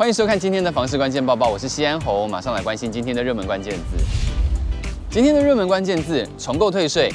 欢迎收看今天的房市关键报报，我是西安侯，马上来关心今天的热门关键字。今天的热门关键字：重构退税。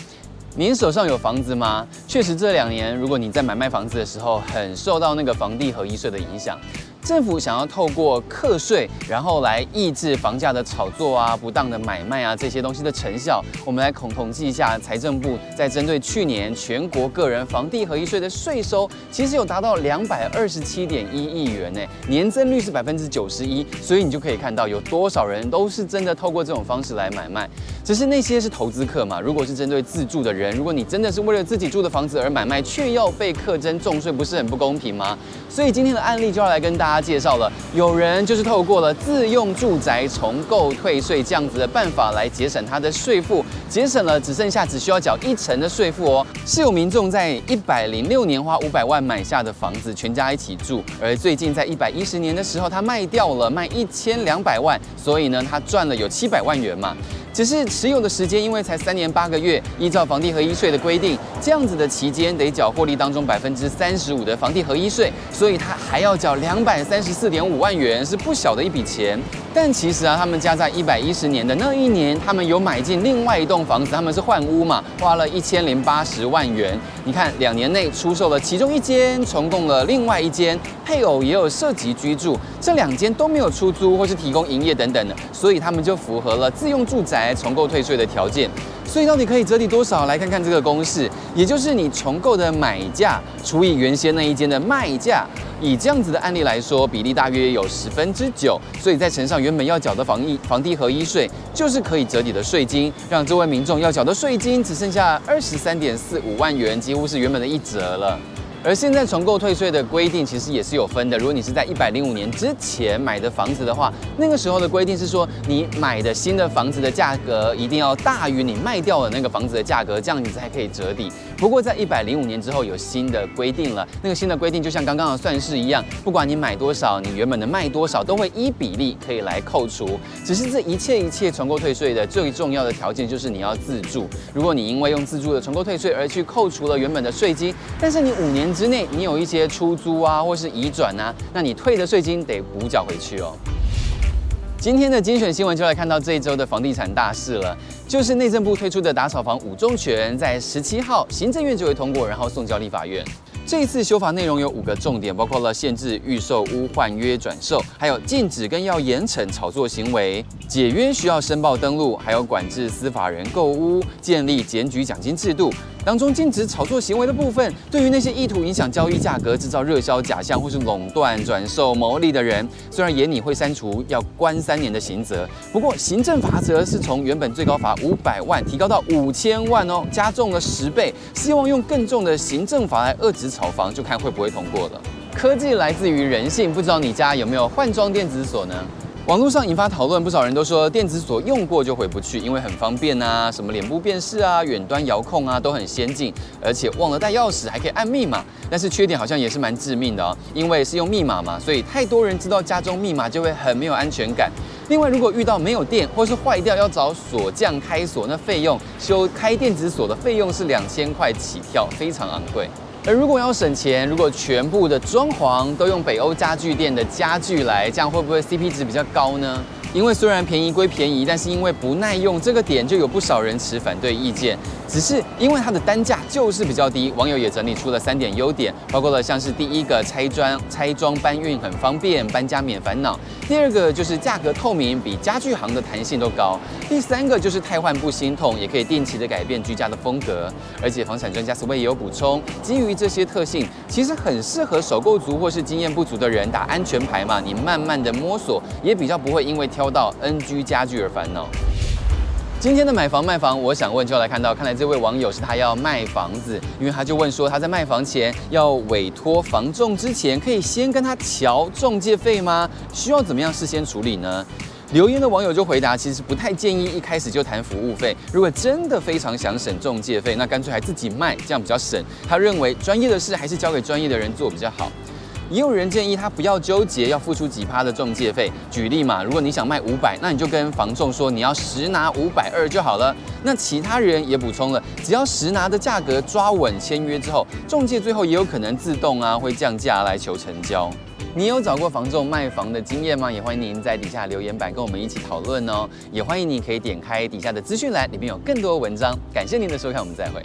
您手上有房子吗？确实，这两年如果你在买卖房子的时候，很受到那个房地合一税的影响。政府想要透过课税，然后来抑制房价的炒作啊、不当的买卖啊这些东西的成效。我们来统统计一下，财政部在针对去年全国个人房地合一税的税收，其实有达到两百二十七点一亿元呢，年增率是百分之九十一。所以你就可以看到，有多少人都是真的透过这种方式来买卖。只是那些是投资客嘛，如果是针对自住的人，如果你真的是为了自己住的房子而买卖，却要被课征重税，不是很不公平吗？所以今天的案例就要来跟大家他介绍了，有人就是透过了自用住宅重购退税这样子的办法来节省他的税负，节省了只剩下只需要缴一成的税负哦。是有民众在一百零六年花五百万买下的房子，全家一起住，而最近在一百一十年的时候他卖掉了，卖一千两百万，所以呢他赚了有七百万元嘛。只是持有的时间因为才三年八个月，依照房地合一税的规定，这样子的期间得缴获利当中百分之三十五的房地合一税，所以他还要缴两百三十四点五万元，是不小的一笔钱。但其实啊，他们家在一百一十年的那一年，他们有买进另外一栋房子，他们是换屋嘛，花了一千零八十万元。你看，两年内出售了其中一间，重购了另外一间，配偶也有涉及居住，这两间都没有出租或是提供营业等等的，所以他们就符合了自用住宅。重购退税的条件，所以到底可以折抵多少？来看看这个公式，也就是你重购的买价除以原先那一间的卖价，以这样子的案例来说，比例大约有十分之九，所以再乘上原本要缴的房地房地合一税，就是可以折抵的税金，让这位民众要缴的税金只剩下二十三点四五万元，几乎是原本的一折了。而现在重购退税的规定其实也是有分的。如果你是在一百零五年之前买的房子的话，那个时候的规定是说，你买的新的房子的价格一定要大于你卖掉的那个房子的价格，这样你才可以折抵。不过在一百零五年之后有新的规定了，那个新的规定就像刚刚的算式一样，不管你买多少，你原本的卖多少，都会依比例可以来扣除。只是这一切一切重购退税的最重要的条件就是你要自住。如果你因为用自住的重购退税而去扣除了原本的税金，但是你五年之内你有一些出租啊，或是移转啊，那你退的税金得补缴回去哦。今天的精选新闻就来看到这一周的房地产大事了，就是内政部推出的打炒房五重拳，在十七号行政院就会通过，然后送交立法院。这次修法内容有五个重点，包括了限制预售屋换约转售，还有禁止跟要严惩炒作行为，解约需要申报登录，还有管制司法人购屋，建立检举奖金制度。当中禁止炒作行为的部分，对于那些意图影响交易价格、制造热销假象或是垄断转售牟利的人，虽然研拟会删除，要关三年的刑责，不过行政罚则是从原本最高罚五百万提高到五千万哦，加重了十倍，希望用更重的行政法来遏制炒房，就看会不会通过了。科技来自于人性，不知道你家有没有换装电子锁呢？网络上引发讨论，不少人都说电子锁用过就回不去，因为很方便啊，什么脸部辨识啊、远端遥控啊都很先进，而且忘了带钥匙还可以按密码。但是缺点好像也是蛮致命的哦，因为是用密码嘛，所以太多人知道家中密码就会很没有安全感。另外，如果遇到没有电或是坏掉要找锁匠开锁，那费用修开电子锁的费用是两千块起跳，非常昂贵。而如果要省钱，如果全部的装潢都用北欧家具店的家具来，这样会不会 CP 值比较高呢？因为虽然便宜归便宜，但是因为不耐用这个点，就有不少人持反对意见。只是因为它的单价就是比较低，网友也整理出了三点优点，包括了像是第一个拆装拆装搬运很方便，搬家免烦恼；第二个就是价格透明，比家具行的弹性都高；第三个就是汰换不心痛，也可以定期的改变居家的风格。而且房产专家 s w 也有补充，基于这些特性，其实很适合首购族或是经验不足的人打安全牌嘛，你慢慢的摸索，也比较不会因为挑。到 NG 家具而烦恼。今天的买房卖房，我想问就来看到，看来这位网友是他要卖房子，因为他就问说他在卖房前要委托房仲之前，可以先跟他调中介费吗？需要怎么样事先处理呢？留言的网友就回答，其实不太建议一开始就谈服务费，如果真的非常想省中介费，那干脆还自己卖，这样比较省。他认为专业的事还是交给专业的人做比较好。也有人建议他不要纠结要付出几趴的中介费。举例嘛，如果你想卖五百，那你就跟房仲说你要实拿五百二就好了。那其他人也补充了，只要实拿的价格抓稳签约之后，中介最后也有可能自动啊会降价来求成交。你有找过房仲卖房的经验吗？也欢迎您在底下留言板跟我们一起讨论哦。也欢迎你可以点开底下的资讯栏，里面有更多文章。感谢您的收看，我们再会。